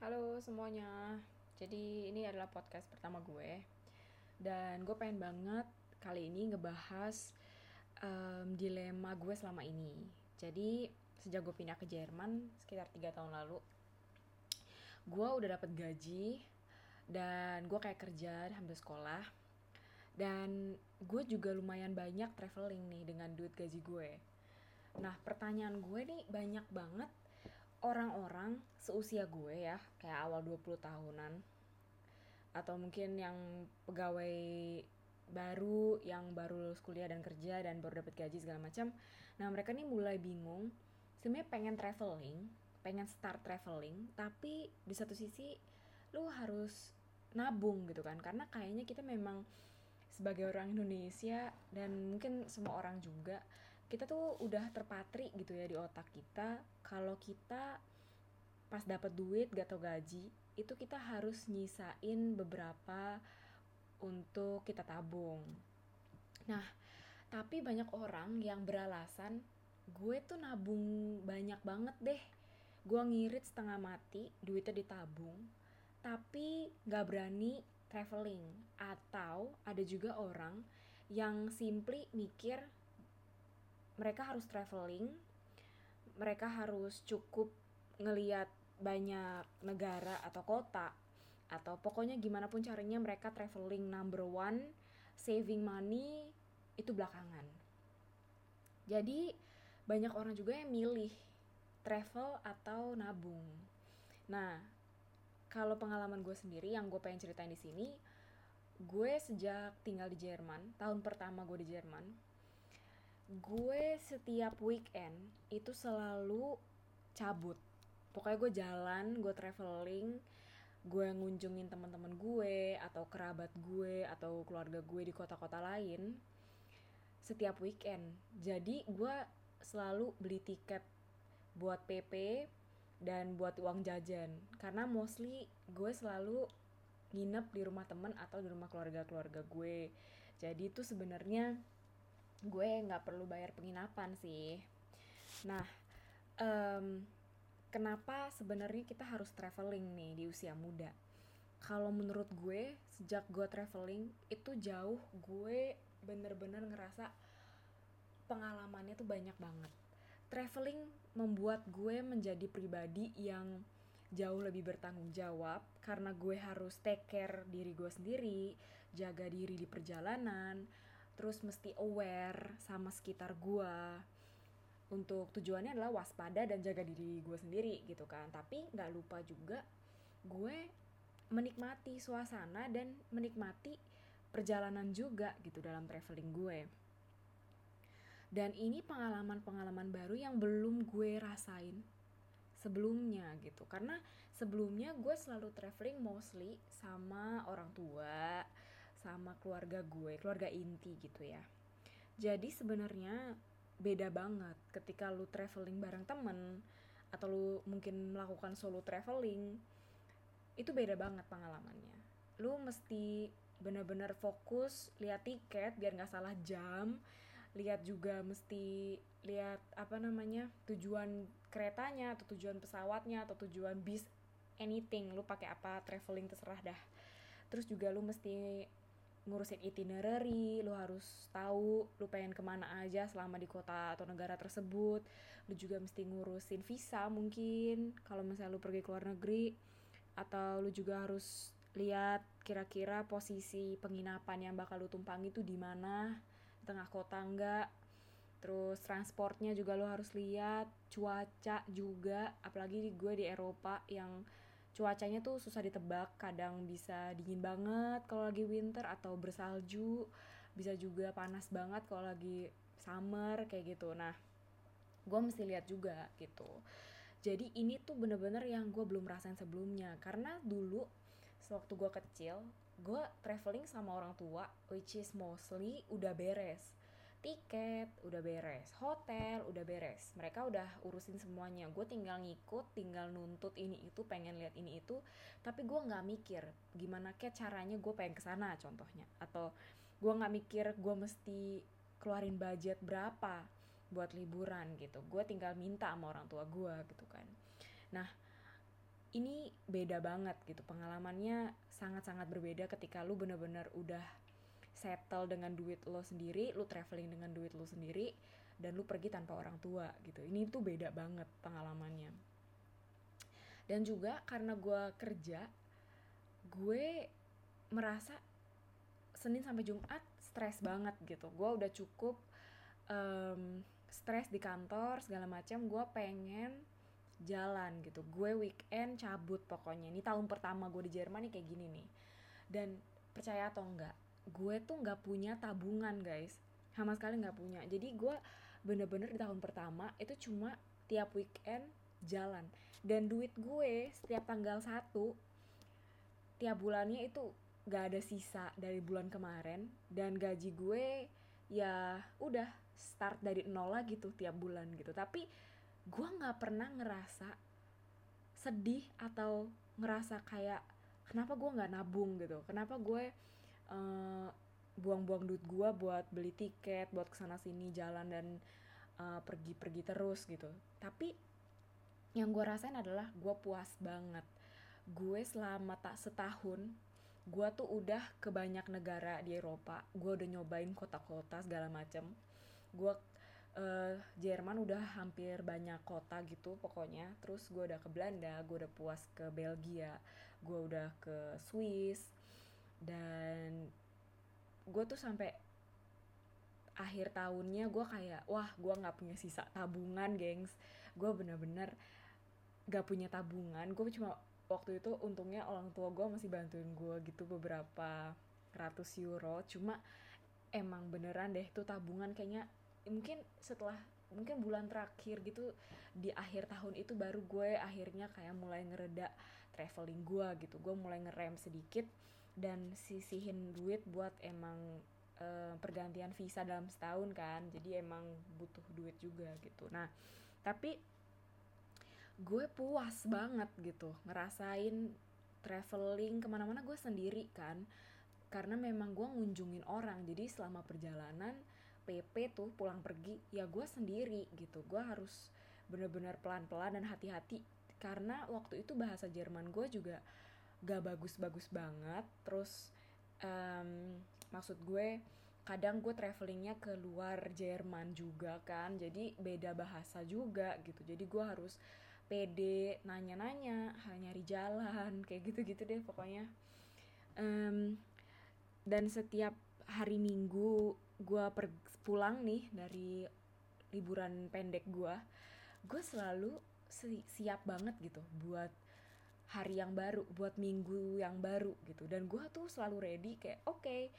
Halo semuanya, jadi ini adalah podcast pertama gue. Dan gue pengen banget kali ini ngebahas um, dilema gue selama ini. Jadi sejak gue pindah ke Jerman sekitar 3 tahun lalu Gue udah dapet gaji dan gue kayak kerja hampir sekolah. Dan gue juga lumayan banyak traveling nih dengan duit gaji gue. Nah pertanyaan gue nih banyak banget orang-orang seusia gue ya, kayak awal 20 tahunan atau mungkin yang pegawai baru yang baru lulus kuliah dan kerja dan baru dapat gaji segala macam. Nah, mereka nih mulai bingung sebenarnya pengen traveling, pengen start traveling, tapi di satu sisi lu harus nabung gitu kan. Karena kayaknya kita memang sebagai orang Indonesia dan mungkin semua orang juga kita tuh udah terpatri gitu ya di otak kita. Kalau kita pas dapat duit gak tau gaji itu kita harus nyisain beberapa untuk kita tabung. Nah tapi banyak orang yang beralasan gue tuh nabung banyak banget deh. Gue ngirit setengah mati duitnya ditabung tapi gak berani traveling. Atau ada juga orang yang simply mikir mereka harus traveling mereka harus cukup ngeliat banyak negara atau kota atau pokoknya gimana pun caranya mereka traveling. Number one saving money itu belakangan. Jadi banyak orang juga yang milih travel atau nabung. Nah kalau pengalaman gue sendiri yang gue pengen ceritain di sini gue sejak tinggal di Jerman tahun pertama gue di Jerman gue setiap weekend itu selalu cabut. Pokoknya gue jalan gue traveling gue ngunjungin teman-teman gue atau kerabat gue atau keluarga gue di kota-kota lain setiap weekend. Jadi gue selalu beli tiket buat PP dan buat uang jajan. Karena mostly gue selalu nginep di rumah temen atau di rumah keluarga-keluarga gue. Jadi itu sebenarnya gue nggak perlu bayar penginapan sih. Nah um, kenapa sebenarnya kita harus traveling nih di usia muda? Kalau menurut gue sejak gue traveling itu jauh gue bener-bener ngerasa pengalamannya tuh banyak banget. Traveling membuat gue menjadi pribadi yang jauh lebih bertanggung jawab karena gue harus take care diri gue sendiri, jaga diri di perjalanan, terus mesti aware sama sekitar gue untuk tujuannya adalah waspada dan jaga diri gue sendiri gitu kan. Tapi nggak lupa juga gue menikmati suasana dan menikmati perjalanan juga gitu dalam traveling gue. Dan ini pengalaman-pengalaman baru yang belum gue rasain sebelumnya gitu. Karena sebelumnya gue selalu traveling mostly sama orang tua sama keluarga gue, keluarga inti gitu ya. Jadi sebenarnya beda banget ketika lu traveling bareng temen atau lu mungkin melakukan solo traveling itu beda banget pengalamannya. Lu mesti bener-bener fokus lihat tiket biar nggak salah jam, lihat juga mesti lihat apa namanya tujuan keretanya atau tujuan pesawatnya atau tujuan bis anything lu pakai apa traveling terserah dah terus juga lu mesti ngurusin itinerary, lu harus tahu lu pengen ke mana aja selama di kota atau negara tersebut. Lu juga mesti ngurusin visa mungkin kalau misalnya lu pergi ke luar negeri atau lu juga harus lihat kira-kira posisi penginapan yang bakal lu tumpangi itu di mana, di tengah kota enggak. Terus transportnya juga lu harus lihat, cuaca juga, apalagi gue di Eropa yang cuacanya tuh susah ditebak kadang bisa dingin banget kalau lagi winter atau bersalju bisa juga panas banget kalau lagi summer kayak gitu. Nah gue mesti lihat juga gitu. Jadi ini tuh bener-bener yang gue belum rasain sebelumnya karena dulu sewaktu gue kecil gue traveling sama orang tua which is mostly udah beres tiket udah beres, hotel udah beres. Mereka udah urusin semuanya. Gue tinggal ngikut, tinggal nuntut ini itu, pengen lihat ini itu. Tapi gue nggak mikir gimana kayak caranya gue pengen ke sana contohnya. Atau gue nggak mikir gue mesti keluarin budget berapa buat liburan gitu. Gue tinggal minta sama orang tua gue gitu kan. Nah ini beda banget gitu pengalamannya sangat-sangat berbeda ketika lu bener-bener udah settle dengan duit lo sendiri lu traveling dengan duit lo sendiri dan lu pergi tanpa orang tua gitu. Ini tuh beda banget pengalamannya. Dan juga karena gue kerja gue merasa Senin sampai Jumat stres banget gitu. Gue udah cukup um, stres di kantor segala macam. Gue pengen jalan gitu. Gue weekend cabut pokoknya. Ini tahun pertama gue di Jerman nih kayak gini nih. Dan percaya atau enggak gue tuh nggak punya tabungan guys. Sama sekali nggak punya. Jadi gue bener-bener di tahun pertama itu cuma tiap weekend jalan. Dan duit gue setiap tanggal satu tiap bulannya itu gak ada sisa dari bulan kemarin. Dan gaji gue ya udah start dari nol lagi tuh tiap bulan gitu. Tapi gue nggak pernah ngerasa sedih atau ngerasa kayak kenapa gue nggak nabung? gitu. Kenapa gue uh, buang-buang duit gue buat beli tiket buat ke sana sini jalan dan uh, pergi-pergi terus gitu. Tapi yang gue rasain adalah gue puas banget. Gue selama tak setahun gue tuh udah ke banyak negara di Eropa. Gue udah nyobain kota-kota segala macem. Gue uh, Jerman udah hampir banyak kota gitu pokoknya. Terus gue udah ke Belanda gue udah puas ke Belgia gue udah ke Swiss dan gue tuh sampai akhir tahunnya gue kayak wah gue nggak punya sisa tabungan gengs. Gue bener-bener gak punya tabungan. Gue cuma waktu itu untungnya orang tua gue masih bantuin gue gitu beberapa ratus euro. Cuma emang beneran deh tuh tabungan kayaknya mungkin setelah mungkin bulan terakhir gitu di akhir tahun itu baru gue akhirnya kayak mulai ngereda traveling gue gitu. Gue mulai ngerem sedikit dan sisihin duit buat emang e, pergantian visa dalam setahun kan. Jadi emang butuh duit juga gitu. Nah tapi gue puas banget gitu ngerasain traveling ke mana-mana gue sendiri kan. Karena memang gue ngunjungin orang. Jadi selama perjalanan PP tuh pulang pergi ya gue sendiri gitu. Gue harus bener-bener pelan-pelan dan hati-hati. Karena waktu itu bahasa Jerman gue juga gak bagus-bagus banget. Terus um, maksud gue kadang gue travelingnya ke luar Jerman juga kan. Jadi beda bahasa juga gitu. Jadi gue harus pede nanya-nanya nyari jalan kayak gitu-gitu deh pokoknya. Um, dan setiap hari Minggu gue pulang nih dari liburan pendek gue gue selalu si siap banget gitu buat hari yang baru buat minggu yang baru gitu. Dan gue tuh selalu ready kayak oke okay,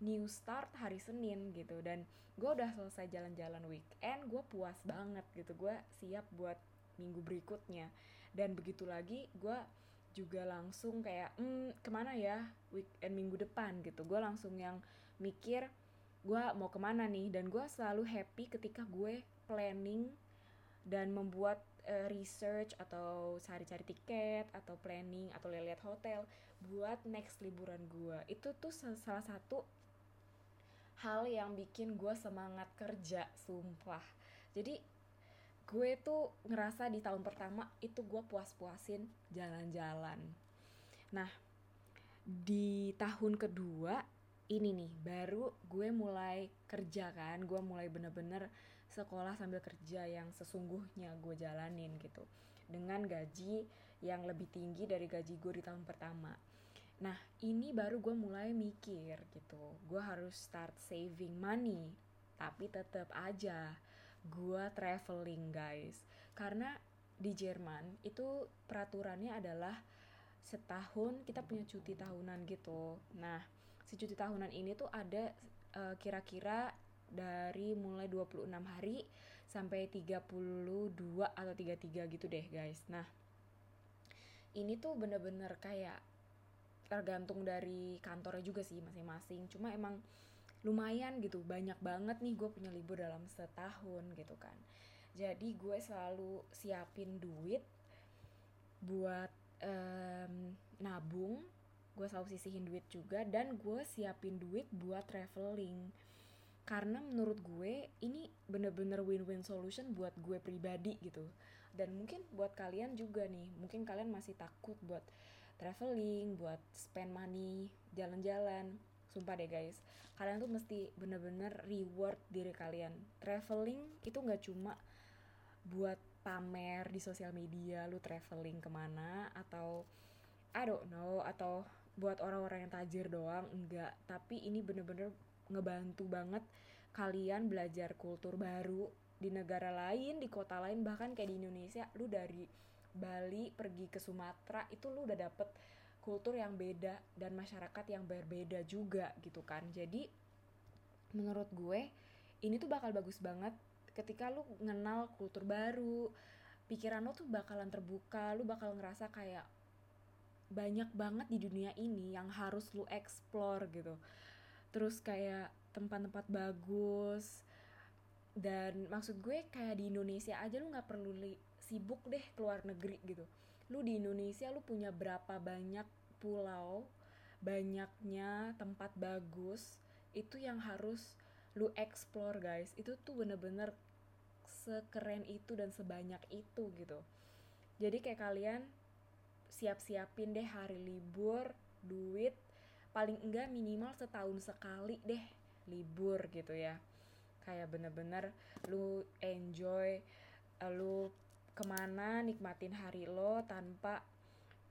new start hari Senin gitu. Dan gue udah selesai jalan-jalan weekend gue puas banget gitu. Gue siap buat minggu berikutnya. Dan begitu lagi gue juga langsung kayak hmm, ke mana ya weekend minggu depan? gitu. Gue langsung yang mikir gue mau ke mana nih? Dan gue selalu happy ketika gue planning dan membuat uh, research atau cari-cari tiket atau planning atau lihat hotel buat next liburan gue itu tuh salah satu hal yang bikin gue semangat kerja sumpah. Jadi gue tuh ngerasa di tahun pertama itu gue puas-puasin jalan-jalan. Nah di tahun kedua ini nih baru gue mulai kerja kan gue mulai bener-bener sekolah sambil kerja yang sesungguhnya gue jalanin gitu. Dengan gaji yang lebih tinggi dari gaji gue di tahun pertama. Nah ini baru gue mulai mikir gitu. Gue harus start saving money tapi tetap aja gue traveling guys. Karena di Jerman itu peraturannya adalah setahun kita punya cuti tahunan gitu. Nah si cuti tahunan ini tuh ada uh, kira-kira dari mulai 26 hari sampai 32 atau 33 gitu deh guys. Nah, ini tuh bener-bener kayak tergantung dari kantornya juga sih masing-masing. Cuma emang lumayan gitu, banyak banget nih gue punya libur dalam setahun gitu kan. Jadi gue selalu siapin duit buat um, nabung gue selalu sisihin duit juga dan gue siapin duit buat traveling karena menurut gue ini bener-bener win-win solution buat gue pribadi gitu. Dan mungkin buat kalian juga nih mungkin kalian masih takut buat traveling buat spend money jalan-jalan. Sumpah deh guys. Kalian tuh mesti bener-bener reward diri kalian. Traveling itu nggak cuma buat pamer di sosial media lu traveling ke mana atau I don't know atau buat orang-orang yang tajir doang enggak tapi ini bener-bener ngebantu banget kalian belajar kultur baru di negara lain di kota lain bahkan kayak di Indonesia. Lu dari Bali pergi ke Sumatera itu lu udah dapet kultur yang beda dan masyarakat yang berbeda juga gitu kan. Jadi menurut gue ini tuh bakal bagus banget ketika lu ngenal kultur baru. Pikiran lu tuh bakalan terbuka lu bakal ngerasa kayak banyak banget di dunia ini yang harus lu explore gitu terus kayak tempat-tempat bagus. Dan maksud gue kayak di Indonesia aja lu nggak perlu li sibuk deh keluar negeri gitu. Lu di Indonesia lu punya berapa banyak pulau banyaknya tempat bagus itu yang harus lu explore guys. Itu tuh bener-bener sekeren itu dan sebanyak itu gitu. Jadi kayak kalian siap-siapin deh hari libur duit paling enggak minimal setahun sekali deh libur gitu ya. Kayak bener-bener lu enjoy lu ke mana nikmatin hari lo tanpa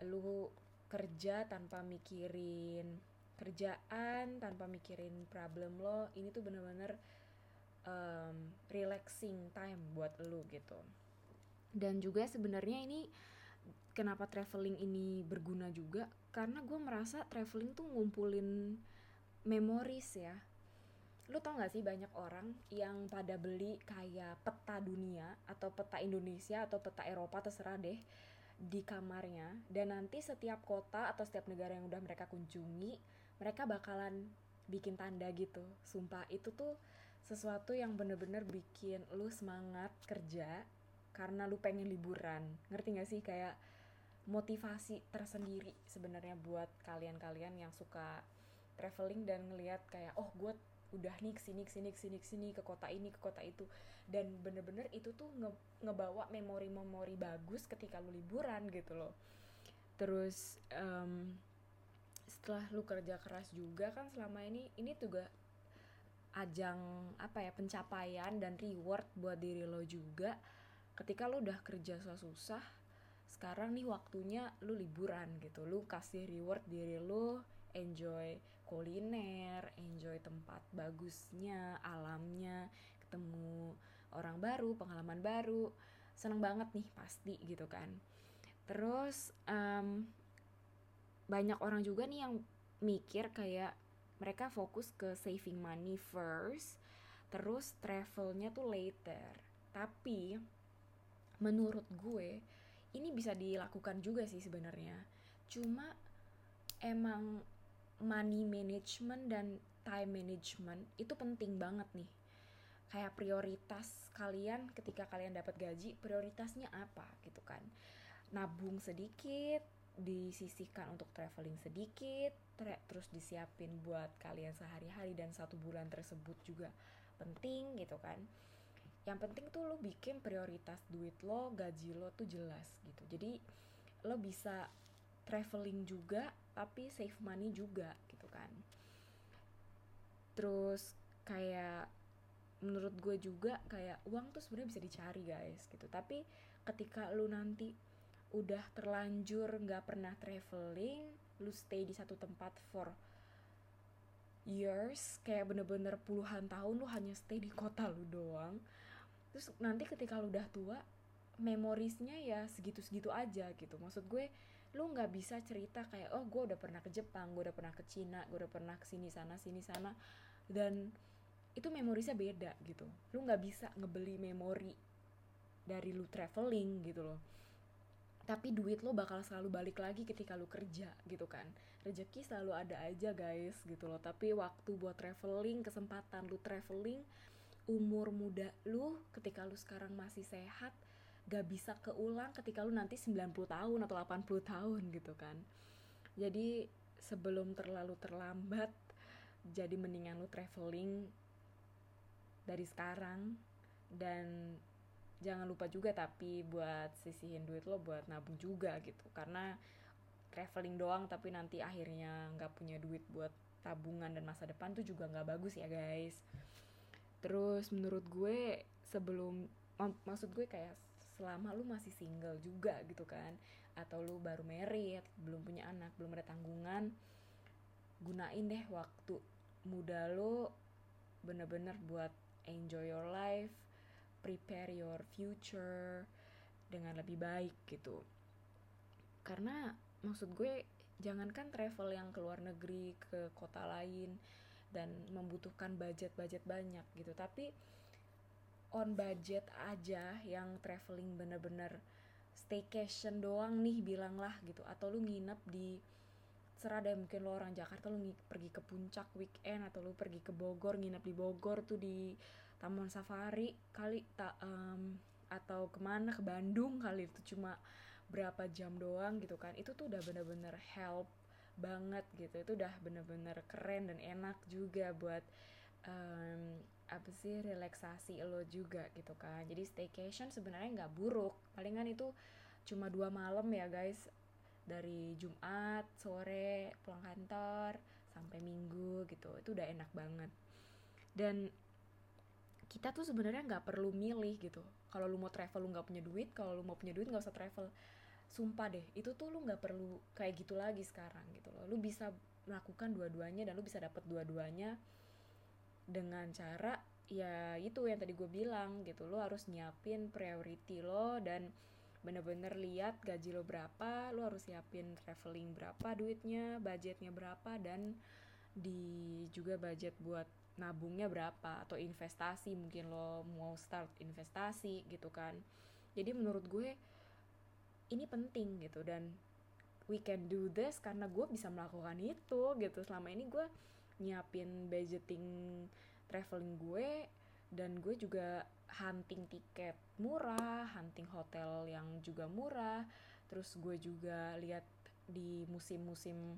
lu kerja tanpa mikirin kerjaan tanpa mikirin problem lo. Ini tuh bener-bener um, relaxing time buat lu gitu. Dan juga sebenarnya ini kenapa traveling ini berguna juga karena gue merasa traveling tuh ngumpulin memories ya. Lu tau gak sih banyak orang yang pada beli kayak peta dunia atau peta Indonesia atau peta Eropa terserah deh di kamarnya. Dan nanti setiap kota atau setiap negara yang udah mereka kunjungi mereka bakalan bikin tanda gitu. Sumpah itu tuh sesuatu yang bener-bener bikin lu semangat kerja karena lu pengen liburan. Ngerti gak sih? Kayak motivasi tersendiri sebenarnya buat kalian-kalian yang suka traveling dan ngelihat kayak oh gue udah nih ke sini ke sini ke sini ke sini ke kota ini ke kota itu. Dan bener-bener itu tuh nge ngebawa memori-memori bagus ketika lu liburan gitu loh. Terus um, setelah lu kerja keras juga kan selama ini ini juga ajang apa ya pencapaian dan reward buat diri lo juga. Ketika lo udah kerja susah-susah sekarang nih waktunya lu liburan gitu lu kasih reward diri lu enjoy kuliner, enjoy tempat bagusnya, alamnya, ketemu orang baru, pengalaman baru, seneng banget nih pasti gitu kan. Terus um, banyak orang juga nih yang mikir kayak mereka fokus ke saving money first, terus travelnya tuh later. Tapi menurut gue ini bisa dilakukan juga sih sebenarnya. Cuma emang money management dan time management itu penting banget nih. Kayak prioritas kalian ketika kalian dapat gaji prioritasnya apa gitu kan. Nabung sedikit disisihkan untuk traveling sedikit tra terus disiapin buat kalian sehari-hari dan satu bulan tersebut juga penting gitu kan yang penting tuh lo bikin prioritas duit lo gaji lo tuh jelas gitu. Jadi lo bisa traveling juga tapi save money juga gitu kan. Terus kayak menurut gue juga kayak uang tuh sebenarnya bisa dicari guys gitu. Tapi ketika lu nanti udah terlanjur nggak pernah traveling lu stay di satu tempat for years kayak bener-bener puluhan tahun lu hanya stay di kota lu doang terus nanti ketika lu udah tua memoriesnya ya segitu-segitu aja gitu. Maksud gue lu nggak bisa cerita kayak oh gue udah pernah ke Jepang gue udah pernah ke Cina gue udah pernah ke sini sana sini sana. Dan itu memorisnya beda gitu. Lu nggak bisa ngebeli memori dari lu traveling gitu loh. Tapi duit lo bakal selalu balik lagi ketika lu kerja gitu kan. Rezeki selalu ada aja guys gitu loh. Tapi waktu buat traveling kesempatan lu traveling umur muda lu ketika lu sekarang masih sehat gak bisa keulang ketika lu nanti 90 tahun atau 80 tahun gitu kan. Jadi sebelum terlalu terlambat jadi mendingan lu traveling dari sekarang. Dan jangan lupa juga tapi buat sisihin duit lo buat nabung juga gitu. Karena traveling doang tapi nanti akhirnya nggak punya duit buat tabungan dan masa depan tuh juga nggak bagus ya guys terus menurut gue sebelum mak maksud gue kayak selama lu masih single juga gitu kan atau lu baru married belum punya anak belum ada tanggungan gunain deh waktu muda lo bener-bener buat enjoy your life prepare your future dengan lebih baik gitu. Karena maksud gue jangankan travel yang ke luar negeri ke kota lain dan membutuhkan budget-budget banyak gitu. Tapi on budget aja yang traveling bener-bener staycation doang nih bilanglah gitu. Atau lu nginep di serah deh mungkin lo orang Jakarta lu pergi ke puncak weekend atau lu pergi ke Bogor nginep di Bogor tuh di Taman Safari kali tak um, atau ke mana ke Bandung kali. Itu cuma berapa jam doang gitu kan. Itu tuh udah bener-bener help banget gitu. Itu udah bener-bener keren dan enak juga buat um, apa sih relaksasi lo juga gitu kan. Jadi staycation sebenarnya nggak buruk. Palingan itu cuma dua malam ya guys. Dari Jumat sore pulang kantor sampai Minggu gitu. Itu udah enak banget. Dan kita tuh sebenarnya nggak perlu milih gitu. Kalau lu mau travel lu nggak punya duit. Kalau lu mau punya duit nggak usah travel sumpah deh itu tuh lu nggak perlu kayak gitu lagi sekarang gitu loh. Lu bisa melakukan dua-duanya dan lu bisa dapet dua-duanya dengan cara ya itu yang tadi gue bilang gitu. Lo harus nyiapin priority lo dan bener-bener lihat gaji lo berapa lo harus siapin traveling berapa duitnya budgetnya berapa dan di juga budget buat nabungnya berapa atau investasi mungkin lo mau start investasi gitu kan. Jadi menurut gue ini penting gitu. Dan we can do this karena gue bisa melakukan itu gitu. Selama ini gue nyiapin budgeting traveling gue dan gue juga hunting tiket murah, hunting hotel yang juga murah. Terus gue juga lihat di musim-musim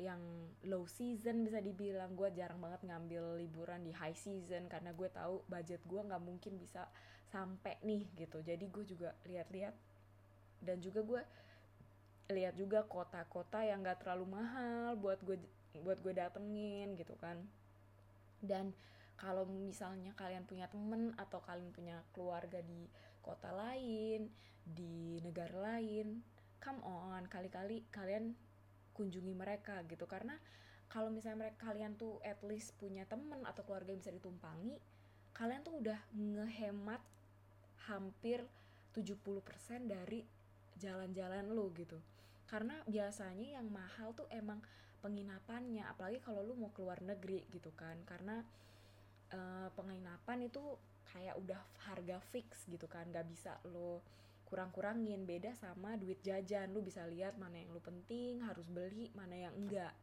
yang low season bisa dibilang. Gue jarang banget ngambil liburan di high season karena gue tahu budget gue nggak mungkin bisa sampai nih gitu. Jadi gue juga lihat-lihat dan juga gue lihat juga kota-kota yang nggak terlalu mahal buat gue buat gue datengin gitu kan. Dan kalau misalnya kalian punya temen atau kalian punya keluarga di kota lain di negara lain come on kali-kali kalian kunjungi mereka gitu. Karena kalau misalnya mereka kalian tuh at least punya temen atau keluarga yang bisa ditumpangi kalian tuh udah ngehemat hampir 70% dari jalan-jalan lo gitu. Karena biasanya yang mahal tuh emang penginapannya apalagi kalau lu mau keluar negeri gitu kan. Karena uh, penginapan itu kayak udah harga fix gitu kan. Gak bisa lo kurang-kurangin. Beda sama duit jajan. Lu bisa lihat mana yang lu penting harus beli mana yang enggak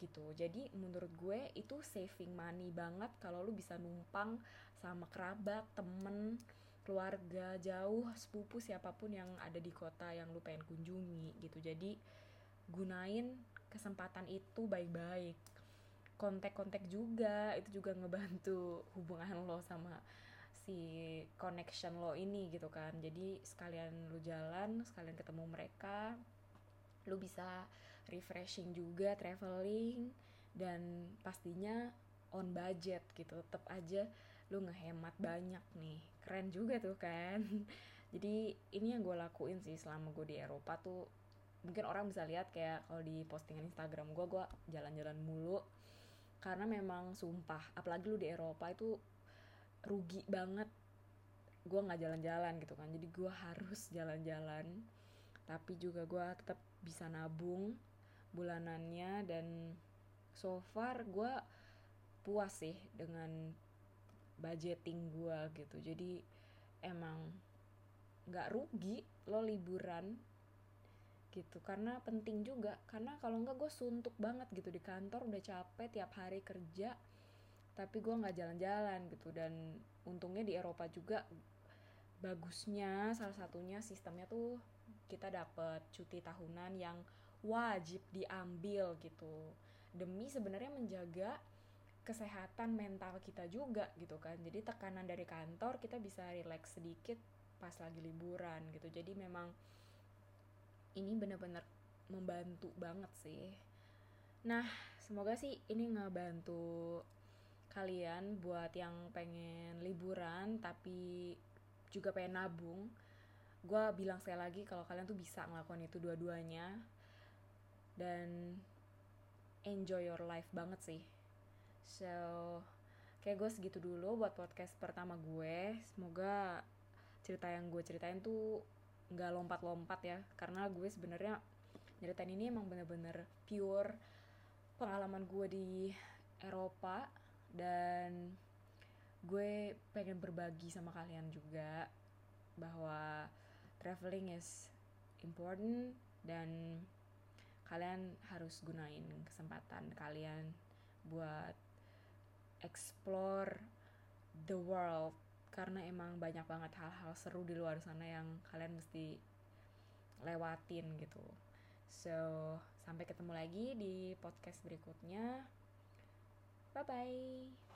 gitu. Jadi menurut gue itu saving money banget kalau lu bisa numpang sama kerabat temen keluarga jauh sepupu siapa pun yang ada di kota yang lu pengen kunjungi gitu. Jadi gunain kesempatan itu baik-baik. Kontak-kontak juga itu juga ngebantu hubungan lo sama si connection lo ini gitu kan. Jadi sekalian lu jalan sekalian ketemu mereka lu bisa refreshing juga traveling dan pastinya on budget gitu. Tetap aja lu ngehemat banyak nih keren juga tuh kan. Jadi ini yang gue lakuin sih selama gue di Eropa tuh mungkin orang bisa lihat kayak kalau di postingan Instagram gue gue jalan-jalan mulu. Karena memang sumpah apalagi lu di Eropa itu rugi banget. Gue nggak jalan-jalan gitu kan. Jadi gue harus jalan-jalan. Tapi juga gue tetap bisa nabung bulanannya dan so far gue puas sih dengan budgeting gue gitu. Jadi emang nggak rugi lo liburan gitu. Karena penting juga. Karena kalau enggak gue suntuk banget gitu. Di kantor udah capek tiap hari kerja tapi gue nggak jalan-jalan gitu. Dan untungnya di Eropa juga bagusnya salah satunya sistemnya tuh kita dapet cuti tahunan yang wajib diambil gitu. Demi sebenarnya menjaga kesehatan mental kita juga gitu kan. Jadi tekanan dari kantor kita bisa relax sedikit pas lagi liburan gitu. Jadi memang ini bener-bener membantu banget sih. Nah semoga sih ini ngebantu kalian buat yang pengen liburan tapi juga pengen nabung. Gue bilang sekali lagi kalau kalian tuh bisa ngelakuin itu dua-duanya. Dan enjoy your life banget sih so kayak gue segitu dulu buat podcast pertama gue. Semoga cerita yang gue ceritain tuh nggak lompat-lompat ya. Karena gue sebenarnya nyeritain ini emang bener-bener pure pengalaman gue di Eropa. Dan gue pengen berbagi sama kalian juga bahwa traveling is important dan kalian harus gunain kesempatan kalian buat explore the world karena emang banyak banget hal-hal seru di luar sana yang kalian mesti lewatin gitu. So, sampai ketemu lagi di podcast berikutnya. Bye bye.